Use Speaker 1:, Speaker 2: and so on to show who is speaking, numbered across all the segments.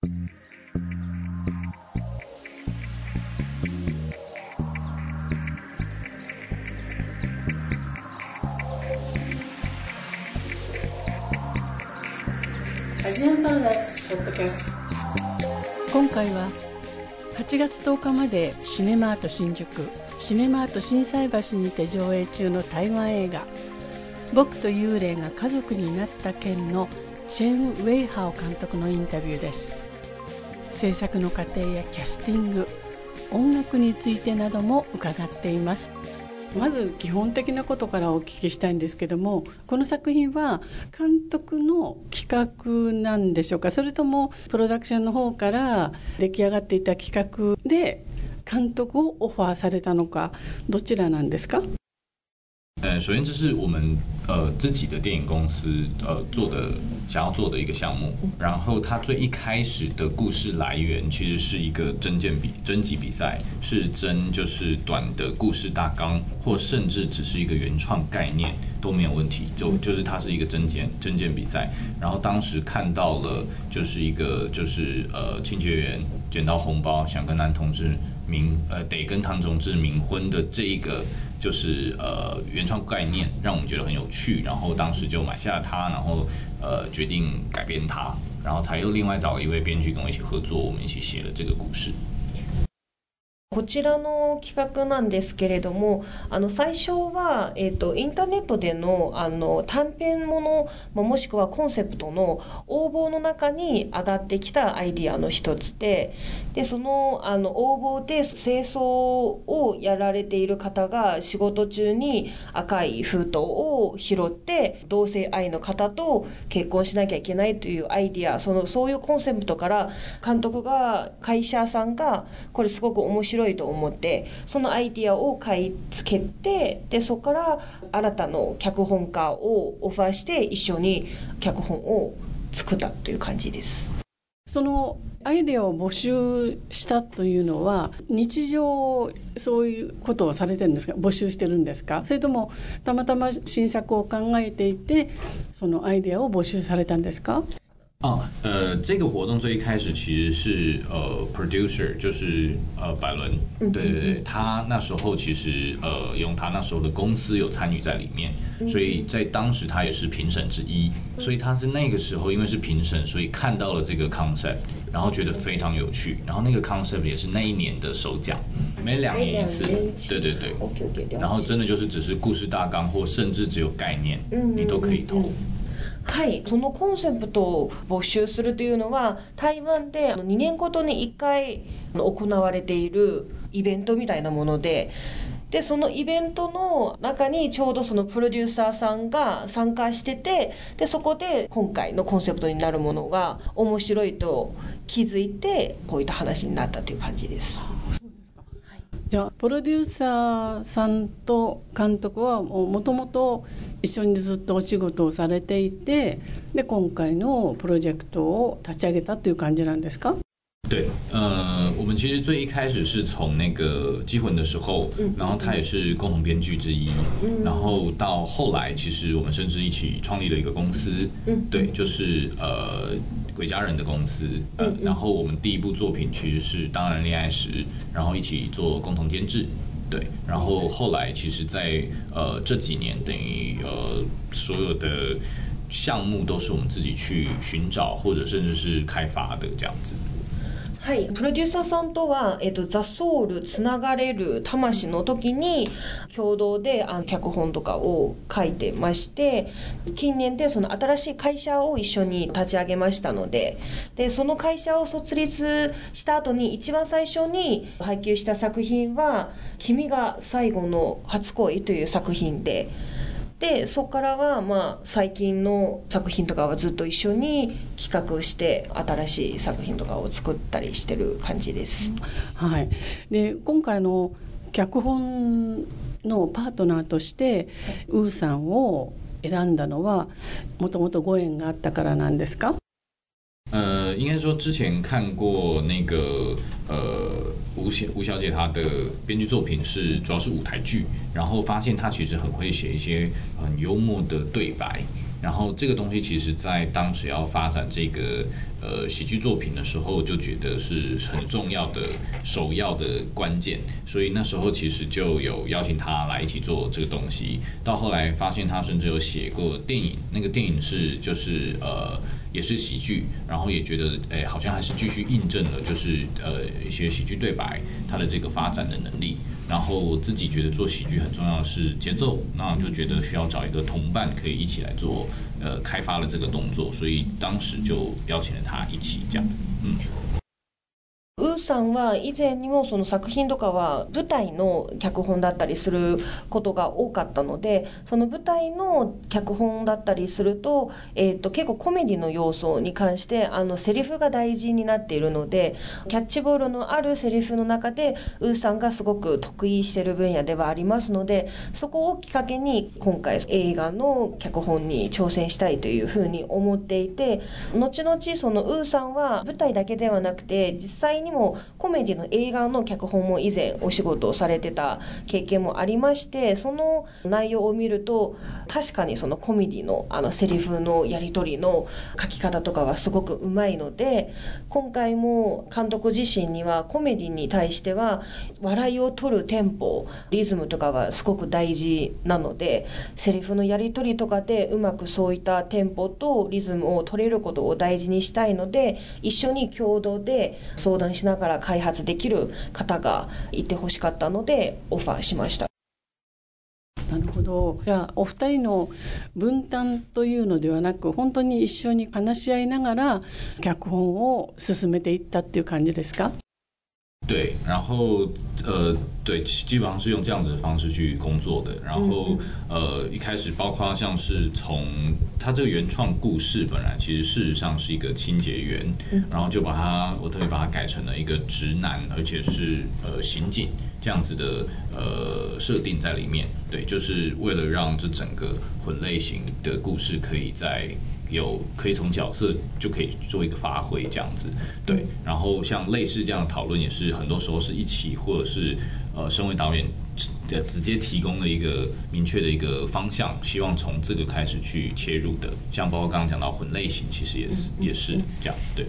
Speaker 1: アジアンパラダイスポッドキャスト。今回は8月10日までシネマート新宿シネマート心斎橋にて上映中の台湾映画「僕と幽霊が家族になった件」のシェン・ウェイハオ監督のインタビューです。制作の過程やキャスティング音楽についてなども伺っています。まず基本的なことからお聞きしたいんですけどもこの作品は監督の企画なんでしょうか？それともプロダクションの方から出来上がっていた企画で監督をオファーされたのかどちらなんですか？
Speaker 2: 呃，首先这是我们呃自己的电影公司呃做的想要做的一个项目，然后它最一开始的故事来源其实是一个征件比征集比赛，是征就是短的故事大纲，或甚至只是一个原创概念都没有问题，就就是它是一个征件征件比赛，然后当时看到了就是一个就是呃清洁员捡到红包想跟男同志冥呃得跟唐同志冥婚的这一个。就是呃原创概念让我们觉得很有趣，然后当时就买下了它，然后呃决定改编它，然后才又另外找了一位编剧跟我一起合作，我们一起写了这个故事。
Speaker 3: こちらの企画なんですけれどもあの最初は、えーと、インターネットでのあの短編もの、まもしくはコンセプトの応募の中に上がってきたアイディアの一つででそのあの応募で清掃をやられている方が仕事中に赤い封筒を拾って同性愛の方と結婚しなきゃいけないというアイディアそのそういうコンセプトから監督が会社さんがこれすごく面白い白いと思ってそのアイディアを買い付けてでそこから新たな脚本家をオファーして一緒に脚本を作ったという感じです。
Speaker 1: そのアイデアを募集したというのは日常そういうことをされてるんですか？募集してるんですか？それともたまたま新作を考えていてそのアイデアを募集されたんですか？
Speaker 2: 哦，呃，这个活动最一开始其实是呃，producer 就是呃，百伦，对对对，他那时候其实呃，用他那时候的公司有参与在里面，所以在当时他也是评审之一，所以他是那个时候因为是评审，所以看到了这个 concept，然后觉得非常有趣，然后那个 concept 也是那一年的首奖，每两年一次，对对对，然后真的就是只是故事大纲或甚至只有概念，你都可以投。
Speaker 3: はいそのコンセプトを募集するというのは台湾で2年ごとに1回行われているイベントみたいなものででそのイベントの中にちょうどそのプロデューサーさんが参加しててでそこで今回のコンセプトになるものが面白いと気づいてこういった話になったという感じです。
Speaker 1: じゃあプロデューサーさんと監督はもともと一緒にずっとお仕事をされていてで今回のプロジェクトを立ち上げたという感じなんですか？
Speaker 2: 对，呃，我们其实最一开始是从那个《机魂》的时候，然后他也是共同编剧之一，然后到后来，其实我们甚至一起创立了一个公司，对，就是呃。鬼家人的公司，呃，然后我们第一部作品其实是《当然恋爱时》，然后一起做共同监制，对，然后后来其实，在呃这几年，等于呃所有的项目都是我们自己去寻找或者甚至是开发的这样子。
Speaker 3: はい、プロデューサーさんとは、えっと、ザ・ソウルつながれる魂の時に共同であ脚本とかを書いてまして近年でその新しい会社を一緒に立ち上げましたのででその会社を設立した後に一番最初に配給した作品は「君が最後の初恋」という作品で。でそこからはまあ最近の作品とかはずっと一緒に企画して新しい作品とかを作ったりしてる感じです。
Speaker 1: はい、で今回の脚本のパートナーとしてウーさんを選んだのはもともとご縁があったからなんですか？
Speaker 2: 呃，应该说之前看过那个呃吴小吴小姐她的编剧作品是主要是舞台剧，然后发现她其实很会写一些很幽默的对白，然后这个东西其实在当时要发展这个呃喜剧作品的时候，就觉得是很重要的、首要的关键，所以那时候其实就有邀请她来一起做这个东西。到后来发现她甚至有写过电影，那个电影是就是呃。也是喜剧，然后也觉得，哎，好像还是继续印证了，就是呃一些喜剧对白它的这个发展的能力。然后自己觉得做喜剧很重要的是节奏，那就觉得需要找一个同伴可以一起来做，呃，开发了这个动作，所以当时就邀请了他一起这样，嗯。
Speaker 3: さんは以前にもその作品とかは舞台の脚本だったりすることが多かったのでその舞台の脚本だったりすると,、えーと、結構コメディの要素に関してあのセリフが大事になっているのでキャッチボールのあるセリフの中でウーさんがすごく得意してる分野ではありますのでそこをきっかけに今回映画の脚本に挑戦したいというふうに思っていて後々そのウーさんは舞台だけではなくて実際ににコメディの映画の脚本も以前お仕事をされてた経験もありましてその内容を見ると確かにそのコメディのあのセリフのやり取りの書き方とかはすごくうまいので今回も監督自身にはコメディに対しては笑いを取るテンポリズムとかはすごく大事なのでセリフのやり取りとかでうまくそういったテンポとリズムを取れることを大事にしたいので一緒に共同で相談しながらから開発できる方がいてほしかったのでオファーしました。
Speaker 1: なるほどじゃあお二人の分担というのではなく本当に一緒に話し合いながら脚本を進めていったっていう感じですか？
Speaker 2: 对，然后呃，对，基本上是用这样子的方式去工作的。然后呃，一开始包括像是从他这个原创故事本来其实事实上是一个清洁员，然后就把它我特别把它改成了一个直男，而且是呃刑警这样子的呃设定在里面。对，就是为了让这整个混类型的故事可以在。有可以从角色就可以做一个发挥这样子，对。然后像类似这样的讨论，也是很多时候是一起，或者是呃，身为导演。直接提供了一个明确的一个方向，希望从这个开始去切入的。像包括刚刚讲到混类型，其实也是也是这样。对。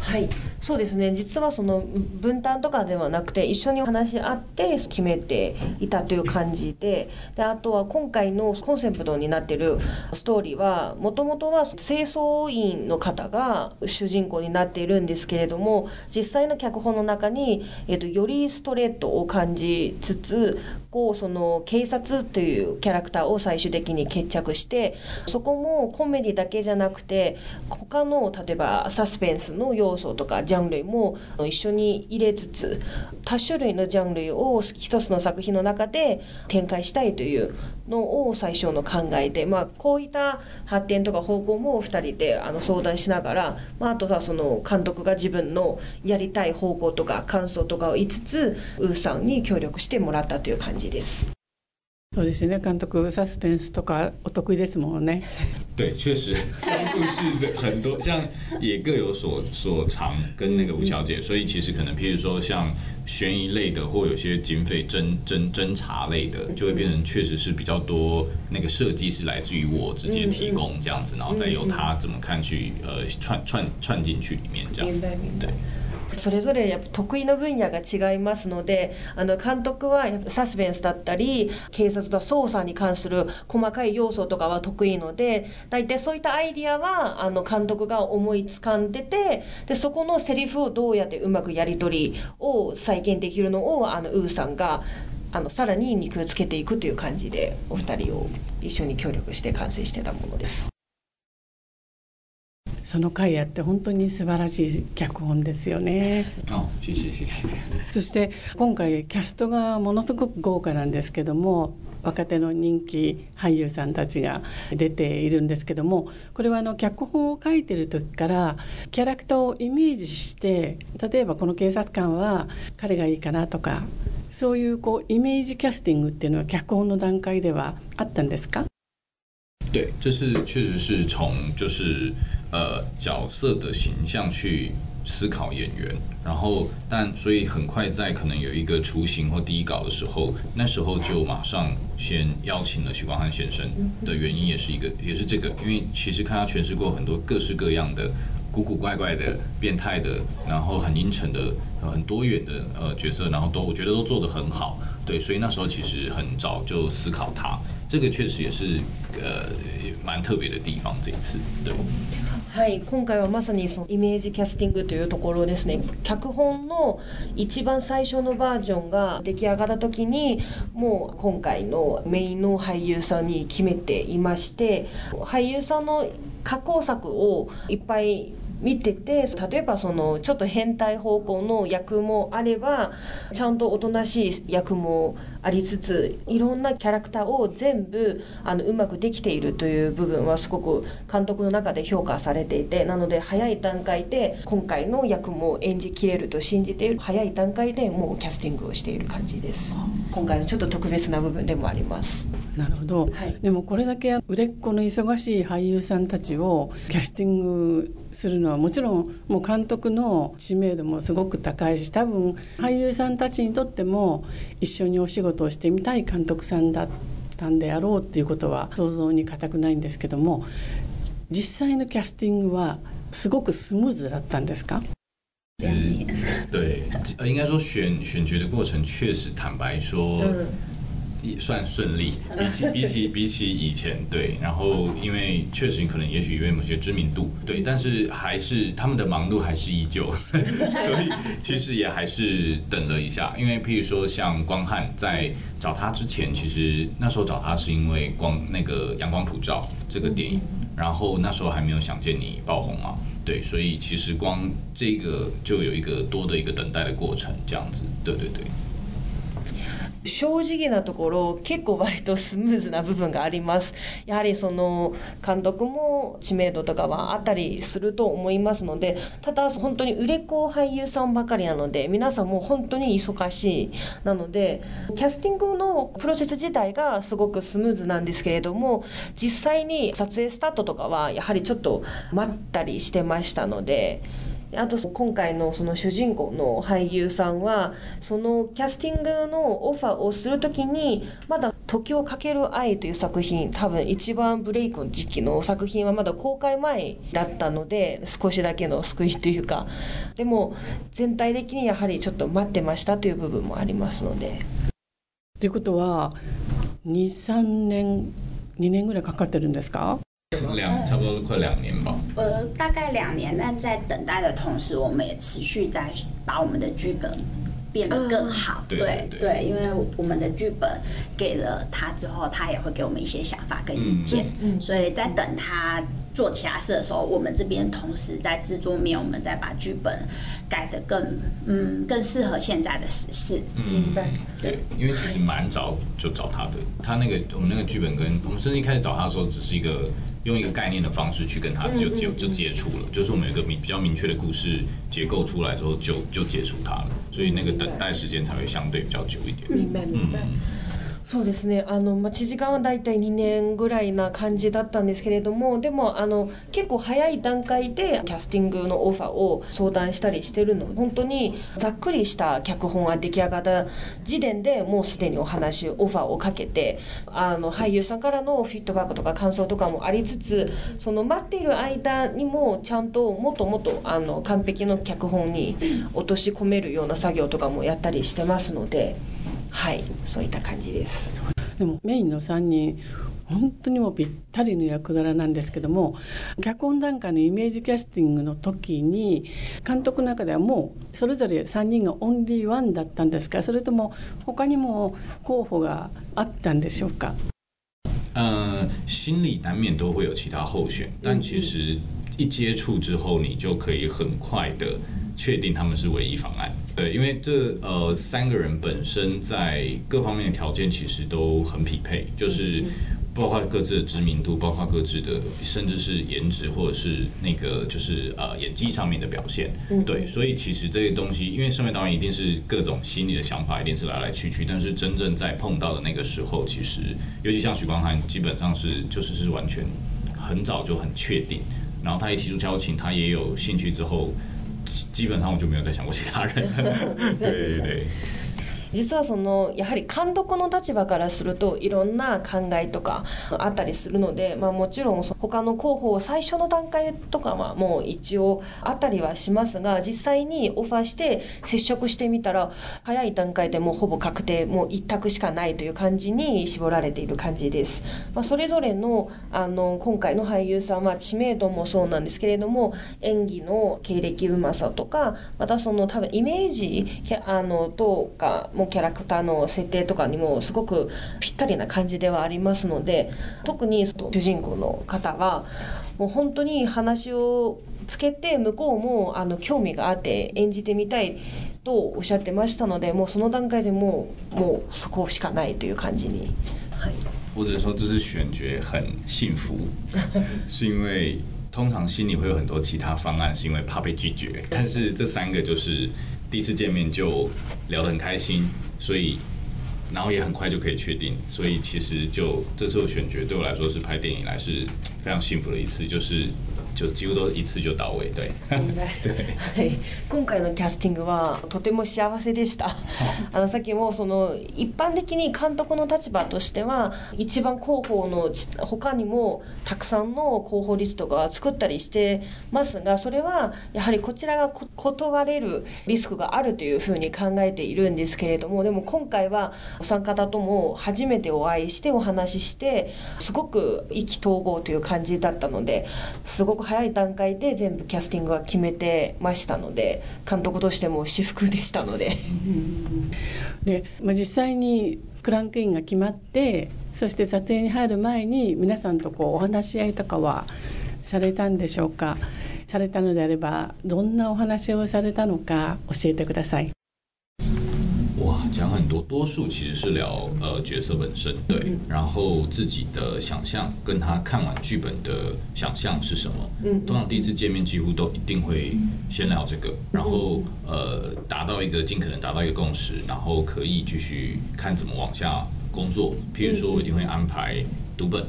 Speaker 3: はい、そうですね。実はその分担とかではなくて、一緒に話し合って決めていたという感じで、であとは今回のコンセプトになっているストーリーは、もともとは清掃員の方が主人公になっているんですけれども、実際の脚本の中にえっ、とよりストレートを感じじつつ。こうその警察というキャラクターを最終的に決着してそこもコメディだけじゃなくて他の例えばサスペンスの要素とかジャンルも一緒に入れつつ多種類のジャンルを一つの作品の中で展開したいというのを最初の考えで、まあ、こういった発展とか方向も2人であの相談しながら、まあ、あとはその監督が自分のやりたい方向とか感想とかを言いつつウーさんに協力してもらったという感じです。
Speaker 1: そうですね，監督サスペンスとかお得意ですもんね。
Speaker 2: 对，确实，故事很多，像也各有所所长，跟那个吴小姐，所以其实可能，譬如说像悬疑类的，或有些警匪侦侦侦查类的，就会变成确实是比较多那个设计是来自于我直接提供这样子，然后再由他怎么看去呃串串串进去里面这样，对。
Speaker 3: それぞれやっぱ得意な分野が違いますのであの監督はサスペンスだったり警察と捜査に関する細かい要素とかは得意ので大体そういったアイディアはあの監督が思いつかんでてでそこのセリフをどうやってうまくやり取りを再現できるのをあのウーさんがあのさらに肉をつけていくという感じでお二人を一緒に協力して完成してたものです。
Speaker 1: その回あって本当に素晴らしい脚本ですよね。そして今回キャストがものすごく豪華なんですけども若手の人気俳優さんたちが出ているんですけどもこれはあの脚本を書いてる時からキャラクターをイメージして例えばこの警察官は彼がいいかなとかそういうこうイメージキャスティングっていうのは脚本の段階ではあったんですか？
Speaker 2: 对，这是确实是从就是呃角色的形象去思考演员，然后但所以很快在可能有一个雏形或第一稿的时候，那时候就马上先邀请了许光汉先生的原因也是一个也是这个，因为其实看他诠释过很多各式各样的古古怪怪的、变态的，然后很阴沉的、很多元的呃角色，然后都我觉得都做得很好。对，所以那时候其实很早就思考它，这个确实也是呃蛮特别的地方。这一次，对。
Speaker 3: はい、今回はまさにそのイメージキャスティングというところですね脚本の一番最初のバージョンが出来上がった時にもう今回のメインの俳優さんに決めていまして俳優さんの加工作をいっぱい見てて例えばそのちょっと変態方向の役もあればちゃんとおとなしい役もありつついろんなキャラクターを全部あのうまくできているという部分はすごく監督の中で評価されていてなので早い段階で今回の役も演じきれると信じている。早い段階でもうキャスティングをしている感じです。今回のちょっと特別な部分でもあります
Speaker 1: なるほど、はい、でもこれだけ売れっ子の忙しい俳優さんたちをキャスティングするのはもちろんもう監督の知名度もすごく高いし多分俳優さんたちにとっても一緒にお仕事をしてみたい監督さんだったんであろうっていうことは想像に難くないんですけども実際のキャスティングはすごくスムーズだったんですか？
Speaker 2: 对，应该说选选角的过程确实坦白说。也算顺利，比起比起比起以前，对，然后因为确实可能也许因为某些知名度，对，但是还是他们的忙碌还是依旧，所以其实也还是等了一下，因为譬如说像光汉在找他之前，其实那时候找他是因为光那个阳光普照这个电影，然后那时候还没有想见你爆红嘛，对，所以其实光这个就有一个多的一个等待的过程，这样子，对对对。
Speaker 3: 正直なところ結構割とスムーズな部分がありますやはりその監督も知名度とかはあったりすると思いますのでただ本当に売れっ子俳優さんばかりなので皆さんも本当に忙しいなのでキャスティングのプロセス自体がすごくスムーズなんですけれども実際に撮影スタートとかはやはりちょっと待ったりしてましたので。あと今回のその主人公の俳優さんはそのキャスティングのオファーをする時にまだ「時をかける愛」という作品多分一番ブレイクの時期の作品はまだ公開前だったので少しだけの救いというかでも全体的にやはりちょっと待ってましたという部分もありますので。
Speaker 1: ということは23年2年ぐらいかかってるんですか？
Speaker 2: 两差不多快两年吧。
Speaker 4: 呃，大概两年。那在等待的同时，我们也持续在把我们的剧本变得更好。对对，因为我们的剧本给了他之后，他也会给我们一些想法跟意见。嗯，所以在等他做其他事的时候，我们这边同时在制作面，我们再把剧本改得更嗯更适合现在的时事。
Speaker 3: 明白。
Speaker 2: 对，因为其实蛮早就找他的，他那个我们那个剧本跟我们甚至一开始找他的时候，只是一个。用一个概念的方式去跟他就就就接触了，就是我们有一个明比较明确的故事结构出来之后，就就接触他了，所以那个等待时间才会相对比较久一点。
Speaker 3: 明白明白。そうですねあの待ち時間は大体2年ぐらいな感じだったんですけれどもでもあの結構早い段階でキャスティングのオファーを相談したりしてるので本当にざっくりした脚本が出来上がった時点でもうすでにお話オファーをかけてあの俳優さんからのフィットバックとか感想とかもありつつその待っている間にもちゃんともっともっとあの完璧の脚本に落とし込めるような作業とかもやったりしてますので。はいそういった感じです。
Speaker 1: でもメインの3人本当にもぴったりの役柄なんですけども脚本段階のイメージキャスティングの時に監督の中ではもうそれぞれ3人がオンリーワンだったんですか？それとも他にも候補があったんでしょうか？
Speaker 2: 呃，心里难免都会有其他候选，但其实一接触之后，你就可以很快的确定他们是唯一方案。对，因为这呃三个人本身在各方面的条件其实都很匹配，就是包括各自的知名度，包括各自的甚至是颜值或者是那个就是呃演技上面的表现。对，所以其实这些东西，因为身为导演一定是各种心里的想法一定是来来去去，但是真正在碰到的那个时候，其实尤其像许光汉，基本上是就是是完全很早就很确定，然后他一提出邀请，他也有兴趣之后。基本上我就没有再想过其他人。对 对 对。
Speaker 3: 実はそのやはり監督の立場からするといろんな考えとかあったりするので、まあ、もちろん他の候補を最初の段階とかはもう一応あったりはしますが実際にオファーして接触してみたら早い段階でもうほぼ確定もう一択しかないという感じに絞られている感じです。まあ、それぞれのあの今回の俳優さんは知名度もそうなんですけれども演技の経歴うまさとかまたその多分イメージあのとかもキャラクターの設定とかにもすごくぴったりな感じではありますので特に主人公の方はもう本当に話をつけて向こうもあの興味があって演じてみたいとおっしゃってましたのでもうその段階でもうもうそこしかないという感じに。はい、
Speaker 2: 或者说这是选角很幸福，是因为通常心里会有很多其他方案，是因为怕被拒绝。但是这三个就是第一次见面就聊得很开心，所以然后也很快就可以确定。所以其实就这次的选角对我来说是拍电影来是非常幸福的一次，就是。就几乎都一次就到位对。
Speaker 3: はい、今回のキャスティングはとても幸せでした。あのさっきもその一般的に監督の立場としては一番広報の他にもたくさんの広報リストが作ったりしてますがそれはやはりこちらが断れるリスクがあるというふうに考えているんですけれどもでも今回はお三方とも初めてお会いしてお話ししてすごく意気投合という感じだったのですごく早い段階で全部キャスティングは決めてましたので監督としても私服でしたので。
Speaker 1: で、まあ、実際にクランクインが決まってそして撮影に入る前に皆さんとこうお話し合いとかはされたんでしょうか？されたのであればどんなお話をされたのか教えてください。
Speaker 2: 讲很多，多数其实是聊呃角色本身，对，然后自己的想象跟他看完剧本的想象是什么。嗯，通常第一次见面几乎都一定会先聊这个，然后呃达到一个尽可能达到一个共识，然后可以继续看怎么往下工作。譬如说，我一定会安排读本。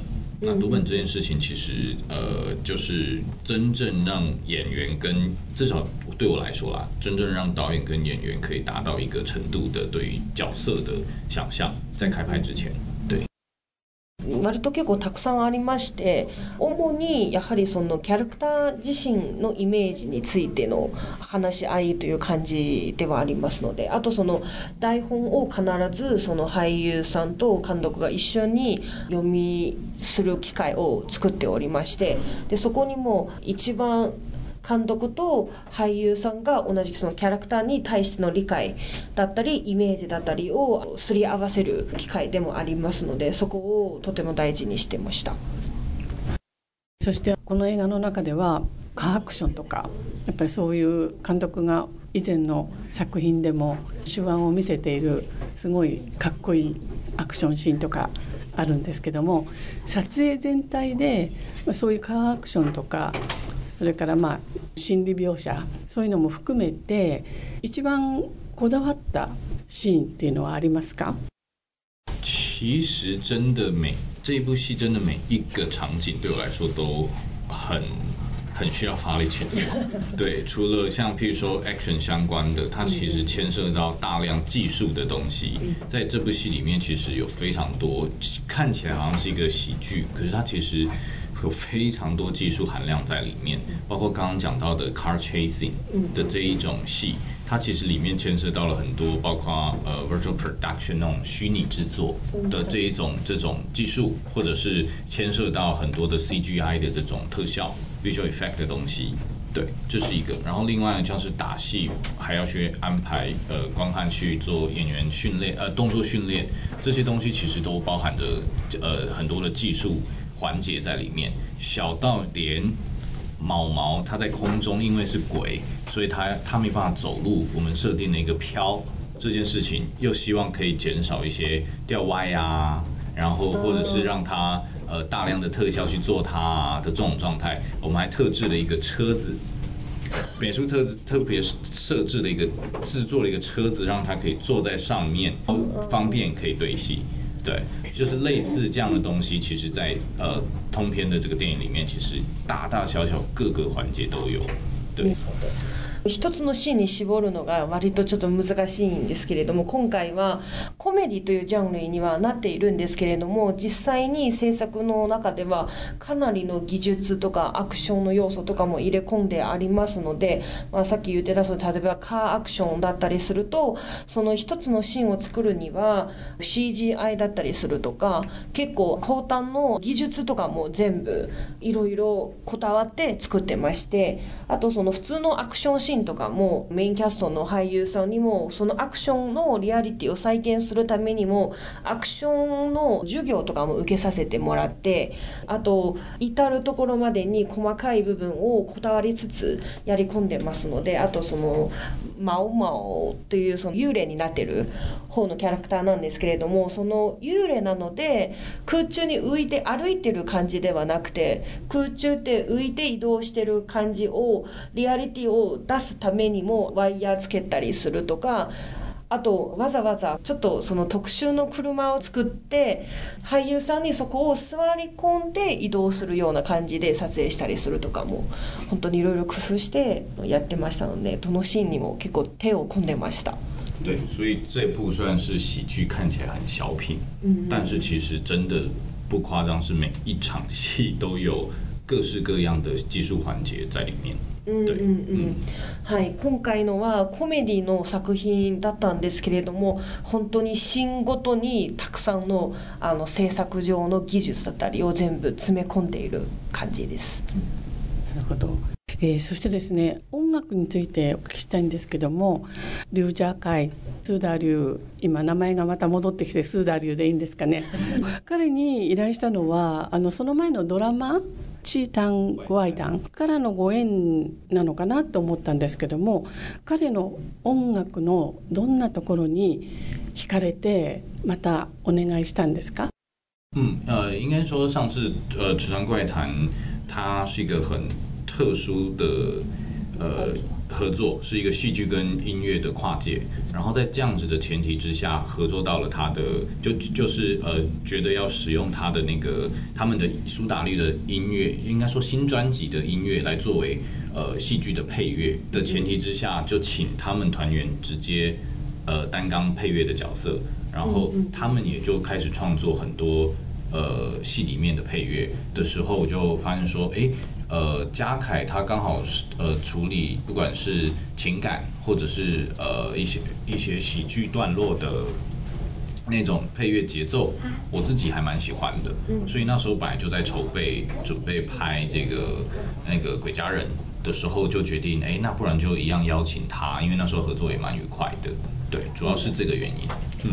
Speaker 2: 那读本这件事情，其实呃，就是真正让演员跟至少对我来说啦，真正让导演跟演员可以达到一个程度的对于角色的想象，在开拍之前。
Speaker 3: 割と結構たくさんありまして主にやはりそのキャラクター自身のイメージについての話し合いという感じではありますのであとその台本を必ずその俳優さんと監督が一緒に読みする機会を作っておりましてでそこにも一番監督と俳優さんが同じそのキャラクターに対しての理解だったりイメージだったりをすり合わせる機会でもありますのでそこをとても大事にしてました。
Speaker 1: そしてこの映画の中ではカーアクションとかやっぱりそういう監督が以前の作品でも手腕を見せているすごいかっこいいアクションシーンとかあるんですけども撮影全体でそういうカーアクションとかそれからまあ心理描写そういうのも含めて一番こだわったシーンっていうのはありますか
Speaker 2: 其实真的每这一部戏真的每一个场景对我来说都很很需要发力去做。对，除了像譬如说 action 相关的，它其实牵涉到大量技术的东西，在这部戏里面其实有非常多看起来好像是一个喜剧，可是它其实。 有非常多技术含量在里面，包括刚刚讲到的 car chasing 的这一种戏，它其实里面牵涉到了很多，包括呃 virtual production 那种虚拟制作的这一种这种技术，或者是牵涉到很多的 CGI 的这种特效 visual effect 的东西。对，这是一个。然后另外像是打戏，还要去安排呃光汉去做演员训练，呃动作训练，这些东西其实都包含着呃很多的技术。环节在里面，小到连毛毛，它在空中，因为是鬼，所以它它没办法走路。我们设定了一个飘这件事情，又希望可以减少一些掉歪啊，然后或者是让它呃大量的特效去做它的这种状态。我们还特制了一个车子，美术特特别设置了一个制作了一个车子，让它可以坐在上面，方便可以对戏。对，就是类似这样的东西，其实，在呃通篇的这个电影里面，其实大大小小各个环节都有。对。
Speaker 3: 一つのシーンに絞るのが割とちょっと難しいんですけれども今回はコメディというジャンルにはなっているんですけれども実際に制作の中ではかなりの技術とかアクションの要素とかも入れ込んでありますので、まあ、さっき言ってたその例えばカーアクションだったりするとその一つのシーンを作るには CGI だったりするとか結構高端の技術とかも全部いろいろこだわって作ってましてあとその普通のアクションシーンとかもメインキャストの俳優さんにもそのアクションのリアリティを再現するためにもアクションの授業とかも受けさせてもらってあと至る所までに細かい部分をこだわりつつやり込んでますのであとそのマオマオというその幽霊になってる方のキャラクターなんですけれどもその幽霊なので空中に浮いて歩いてる感じではなくて空中って浮いて移動してる感じをリアリティを出すためにもワイヤーつけたりするとかあとわざわざちょっとその特殊の車を作って俳優さんにそこを座り込んで移動するような感じで撮影したりするとかも本当にいろいろ工夫してやってましたのでどのシーンにも結構手を込んでました。
Speaker 2: 对，所以这部虽然是喜剧，看起来很小品，嗯，但是其实真的不夸张，是每一场戏都有各式各样的技术环节在里面。
Speaker 3: うんうんうん。はい、今回のはコメディの作品だったんですけれども本当にシーンごとにたくさんのあの制作上の技術だったりを全部詰め込んでいる感じです。
Speaker 1: なるほど。えー、そしてですね音楽についてお聞きしたいんですけどもリュウジャー会スーダーリュウ今名前がまた戻ってきてスーダーリュウでいいんですかね。彼に依頼したのはあのその前のドラマチータン・グアイダンからのご縁なのかなと思ったんですけども彼の音楽のどんなところに惹かれてまたお願いしたんですか？
Speaker 2: 嗯，呃，应该说上次呃《池上怪谈》，它是一个很特殊的呃。合作是一个戏剧跟音乐的跨界，然后在这样子的前提之下，合作到了他的就就是呃，觉得要使用他的那个他们的苏打绿的音乐，应该说新专辑的音乐来作为呃戏剧的配乐的前提之下，就请他们团员直接呃担纲配乐的角色，然后他们也就开始创作很多呃戏里面的配乐的时候，我就发现说，哎。呃，嘉凯他刚好是呃处理不管是情感或者是呃一些一些喜剧段落的那种配乐节奏，我自己还蛮喜欢的。所以那时候本来就在筹备准备拍这个那个鬼家人的时候，就决定哎，那不然就一样邀请他，因为那时候合作也蛮愉快的。对，主要是这个原因。嗯。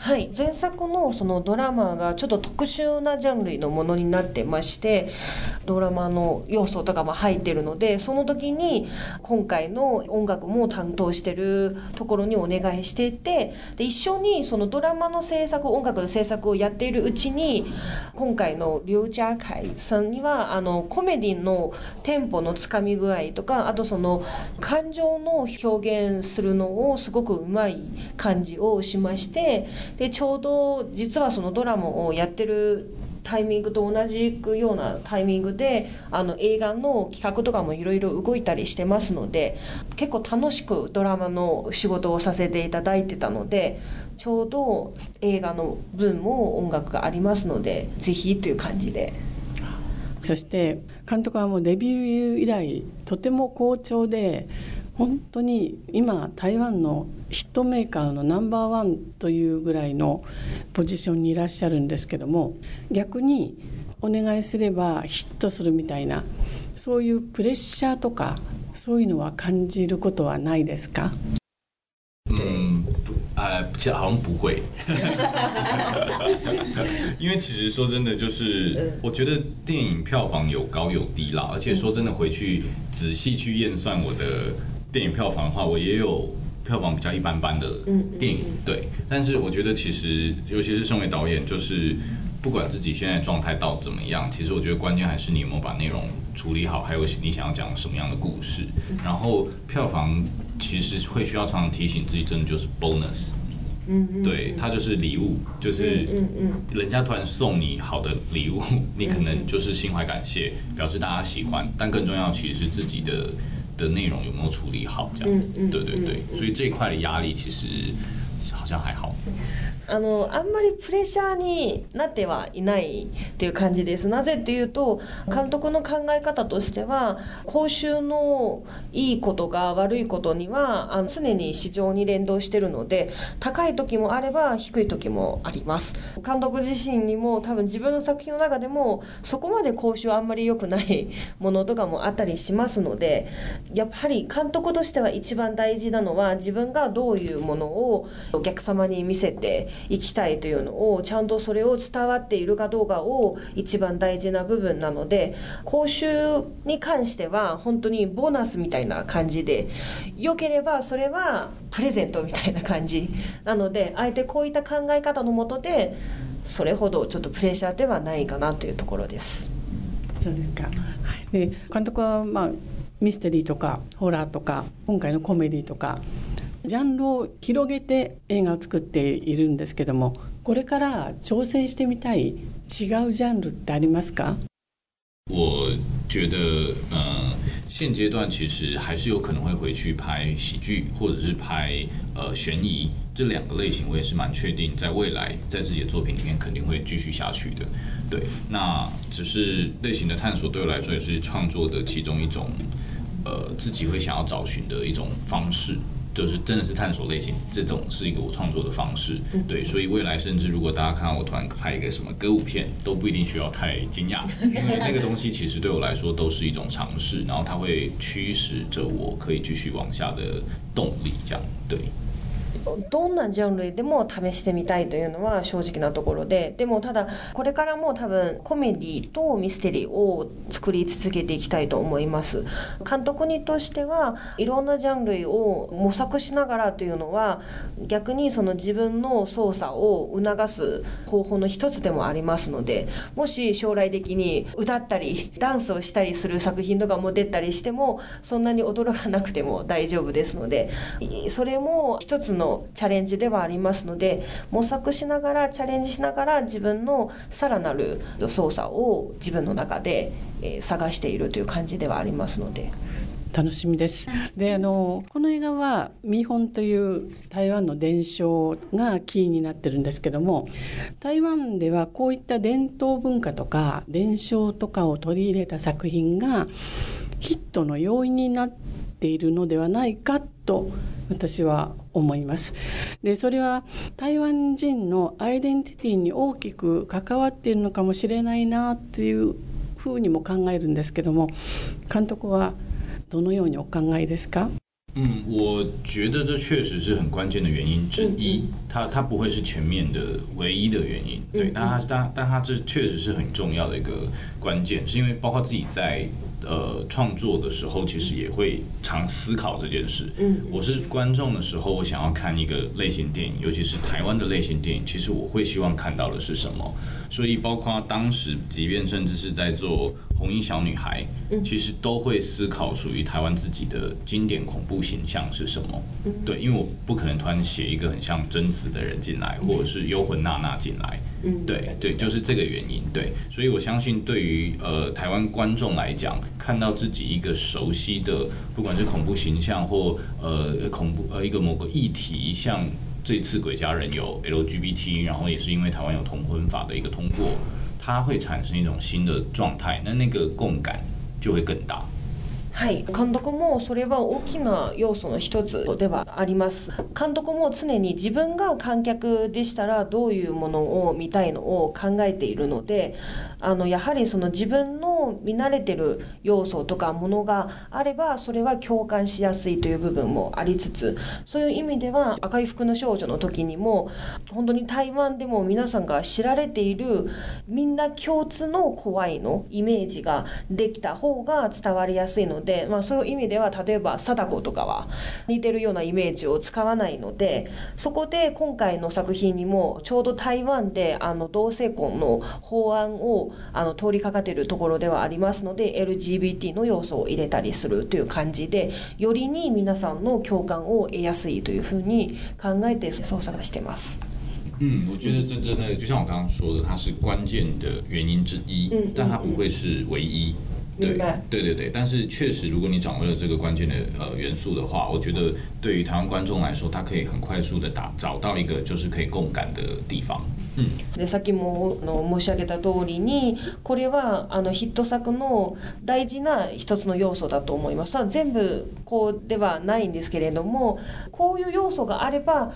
Speaker 3: はい。前作のそのドラマがちょっと特殊なジャンルのものになってましてドラマの要素とかも入ってるのでその時に今回の音楽も担当してるところにお願いしていてで一緒にそのドラマの制作音楽の制作をやっているうちに今回のリュウジャーカイさんにはあのコメディのテンポのつかみ具合とかあとその感情の表現するのをすごくうまい感じをしましてでちょうど実はそのドラマをやってるタイミングと同じくようなタイミングであの映画の企画とかもいろいろ動いたりしてますので結構楽しくドラマの仕事をさせていただいてたのでちょうど映画の分も音楽がありますのでぜひという感じで。
Speaker 1: そして監督はもうデビュー以来とても好調で本当に今台湾のヒットメーカーのナンバーワンというぐらいのポジションにいらっしゃるんですけども逆にお願いすればヒットするみたいなそういうプレッシャーとかそういうのは感じることはないですか？
Speaker 2: 嗯，呃，其实好像不会，因为其实说真的，就是我觉得电影票房有高有低啦，而且说真的，回去仔细去验算我的。电影票房的话，我也有票房比较一般般的电影，对。但是我觉得其实，尤其是身为导演，就是不管自己现在状态到怎么样，其实我觉得关键还是你有没有把内容处理好，还有你想要讲什么样的故事。然后票房其实会需要常常提醒自己，真的就是 bonus，嗯，对，它就是礼物，就是嗯嗯，人家突然送你好的礼物，你可能就是心怀感谢，表示大家喜欢。但更重要其实是自己的。的内容有没有处理好，这样，对对对，所以这一块的压力其实好像还好。
Speaker 3: あのあんまりプレッシャーになってはいないっていう感じです。なぜっていうと監督の考え方としては講習のいいことが悪いことにはあの常に市場に連動してるので高い時もあれば低い時もあります。監督自身にも多分自分の作品の中でもそこまで講習あんまり良くないものとかもあったりしますのでやっぱり監督としては一番大事なのは自分がどういうものをお客様に見せて行きたいというのをちゃんとそれを伝わっているかどうかを一番大事な部分なので講習に関しては本当にボーナスみたいな感じで良ければそれはプレゼントみたいな感じ。なのであえてこういった考え方のもとでそれほどちょっとプレッシャーではないかなというところです。
Speaker 1: そうですか、で監督は、まあ、ミステリーとかホラーとか今回のコメディとかジャンルを広げて映画を作っているんですけどもこれから挑戦してみたい違うジャンルってありますか
Speaker 2: 我觉得，呃，现阶段其实还是有可能会回去拍喜剧，或者是拍呃悬疑这两个类型，我也是蛮确定，在未来在自己的作品里面肯定会继续下去的。对，那只是类型的探索对我来说也是创作的其中一种，呃，自己会想要找寻的一种方式。 就是真的是探索类型，这种是一个我创作的方式，对，所以未来甚至如果大家看到我突然拍一个什么歌舞片，都不一定需要太惊讶，因为那个东西其实对我来说都是一种尝试，然后它会驱使着我可以继续往下的动力，这样对。
Speaker 3: どんなジャンルでも試してみたいというのは正直なところででもただこれからも多分コメディとミステリーを作り続けていきたいと思います。監督にとしてはいろんなジャンルを模索しながらというのは逆にその自分の操作を促す方法の一つでもありますのでもし将来的に歌ったりダンスをしたりする作品とかも出たりしてもそんなに驚かなくても大丈夫ですのでそれも一つのチャレンジではありますので模索しながらチャレンジしながら自分のさらなる操作を自分の中で探しているという感じではありますので。
Speaker 1: 楽しみです。であのこの映画は見本という台湾の伝承がキーになってるんですけども台湾ではこういった伝統文化とか伝承とかを取り入れた作品がヒットの要因になっているのではないかと私は思います。でそれは台湾人のアイデンティティに大きく関わっているのかもしれないなっていうふうにも考えるんですけども監督はどのようにお考えですか？
Speaker 2: 嗯，我觉得这确实是很关键的原因之一。它它不会是全面的唯一的原因，对，但它但但它这确实是很重要的一个关键，是因为包括自己在。呃，创作的时候其实也会常思考这件事。嗯，我是观众的时候，我想要看一个类型电影，尤其是台湾的类型电影，其实我会希望看到的是什么。所以，包括当时，即便甚至是在做《红衣小女孩》，其实都会思考属于台湾自己的经典恐怖形象是什么。对，因为我不可能突然写一个很像真实的人进来，或者是幽魂娜娜进来。对对，就是这个原因。对，所以我相信，对于呃台湾观众来讲，看到自己一个熟悉的，不管是恐怖形象或呃恐怖呃一个某个议题，像。这次鬼家人有 LGBT，然后也是因为台湾有同婚法的一个通过，它会产生一种新的状态，那那个共感就会更大。
Speaker 3: はい。監督もそれは大きな要素の一つではあります。監督も常に自分が観客でしたらどういうものを見たいのを考えているのであのやはりその自分の見慣れてる要素とかものがあればそれは共感しやすいという部分もありつつそういう意味では赤い服の少女の時にも本当に台湾でも皆さんが知られているみんな共通の怖いのイメージができた方が伝わりやすいのでで、まあ、そういう意味では例えば貞子とかは似てるようなイメージを使わないのでそこで今回の作品にもちょうど台湾であの同性婚の法案をあの通りかかっているところではありますので LGBT の要素を入れたりするという感じでよりに皆さんの共感を得やすいというふうに考えて操作してます。
Speaker 2: 嗯，我觉得真真的就像我刚刚说的，它是关键的原因之一，但它不会是唯一。对对对对，但是确实，如果你掌握了这个关键的呃元素的话，我觉得对于台湾观众来说，他可以很快速的打找到一个就是可以共感的地方。
Speaker 3: でさっきもの申し上げた通りにこれはあのヒット作の大事な一つの要素だと思います全部こうではないんですけれどもこういう要素があれば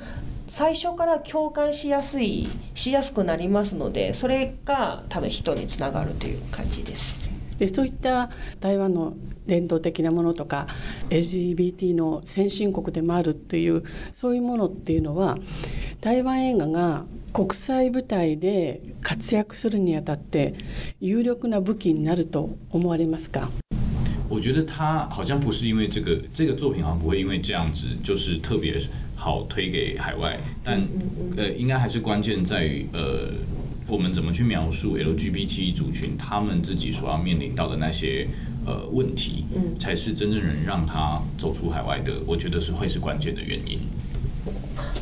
Speaker 3: 最初から共感しやすいしやすくなりますのでそれが多分人につながるという感じです。
Speaker 1: でそういった台湾の伝統的なものとか LGBT の先進国でもあるというそういうものっていうのは台湾映画が国際舞台で活躍するにあたって有力な武器になると思われますか？
Speaker 2: 我觉得他好像不是因为这个这个作品好像不会因为这样子就是特别好推给海外，但呃应该还是关键在于呃我们怎么去描述 LGBT 族群他们自己所要面临到的那些呃问题，嗯，才是真正能让他走出海外的，我觉得是会是关键的原因。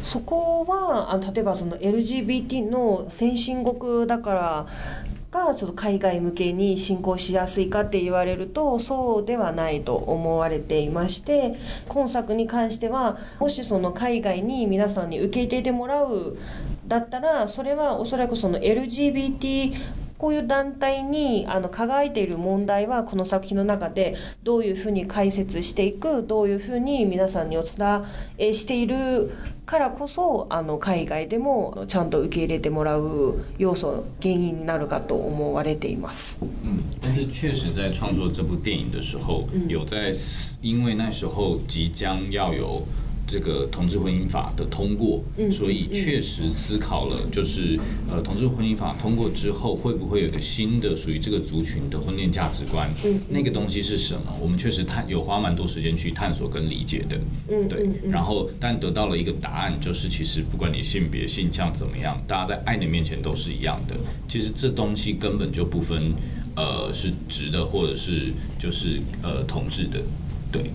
Speaker 3: そこはあ例えばその LGBT の先進国だからがちょっと海外向けに進行しやすいかって言われるとそうではないと思われていまして今作に関してはもしその海外に皆さんに受け入れてもらう だったらそれはおそらくその LGBT こういう団体にあの輝いている問題はこの作品の中でどういうふうに解説していくどういうふうに皆さんにお伝えしているからこそあの海外でもちゃんと受け入れてもらう要素原因になるかと思われています。
Speaker 2: 嗯，但是确实在创作这部电影的时候，有在因为那时候即将要有。这个同志婚姻法的通过，所以确实思考了，就是呃，同志婚姻法通过之后，会不会有个新的属于这个族群的婚恋价值观？那个东西是什么？我们确实探有花蛮多时间去探索跟理解的。对，然后但得到了一个答案，就是其实不管你性别性向怎么样，大家在爱的面前都是一样的。其实这东西根本就不分呃是直的或者是就是呃同志的，对。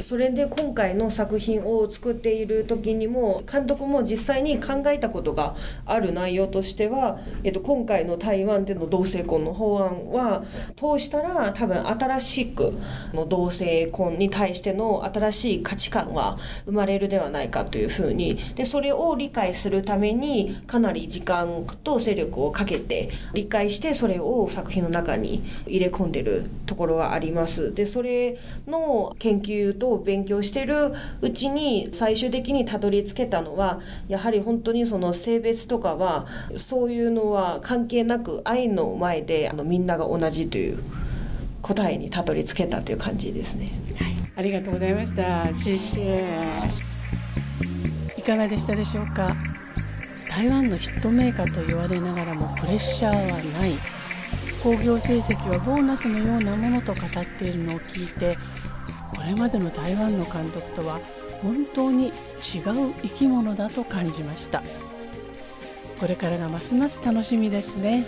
Speaker 3: それで今回の作品を作っている時にも監督も実際に考えたことがある内容としては、えっと、今回の台湾での同性婚の法案は通したら多分新しくの同性婚に対しての新しい価値観は生まれるではないかというふうにでそれを理解するためにかなり時間と勢力をかけて理解してそれを作品の中に入れ込んでるところはあります。でそれの研究とを勉強してるうちに最終的にたどり着けたのはやはり本当にその性別とかはそういうのは関係なく愛の前であのみんなが同じという答えにたどり着けたという感じですね。
Speaker 1: はい、ありがとうございました。シェいかがでしたでしょうか？台湾のヒットメーカーと言われながらもプレッシャーはない。興行成績はボーナスのようなものと語っているのを聞いてれまでの台湾の監督とは本当に違う生き物だと感じました。これからがますます楽しみですね。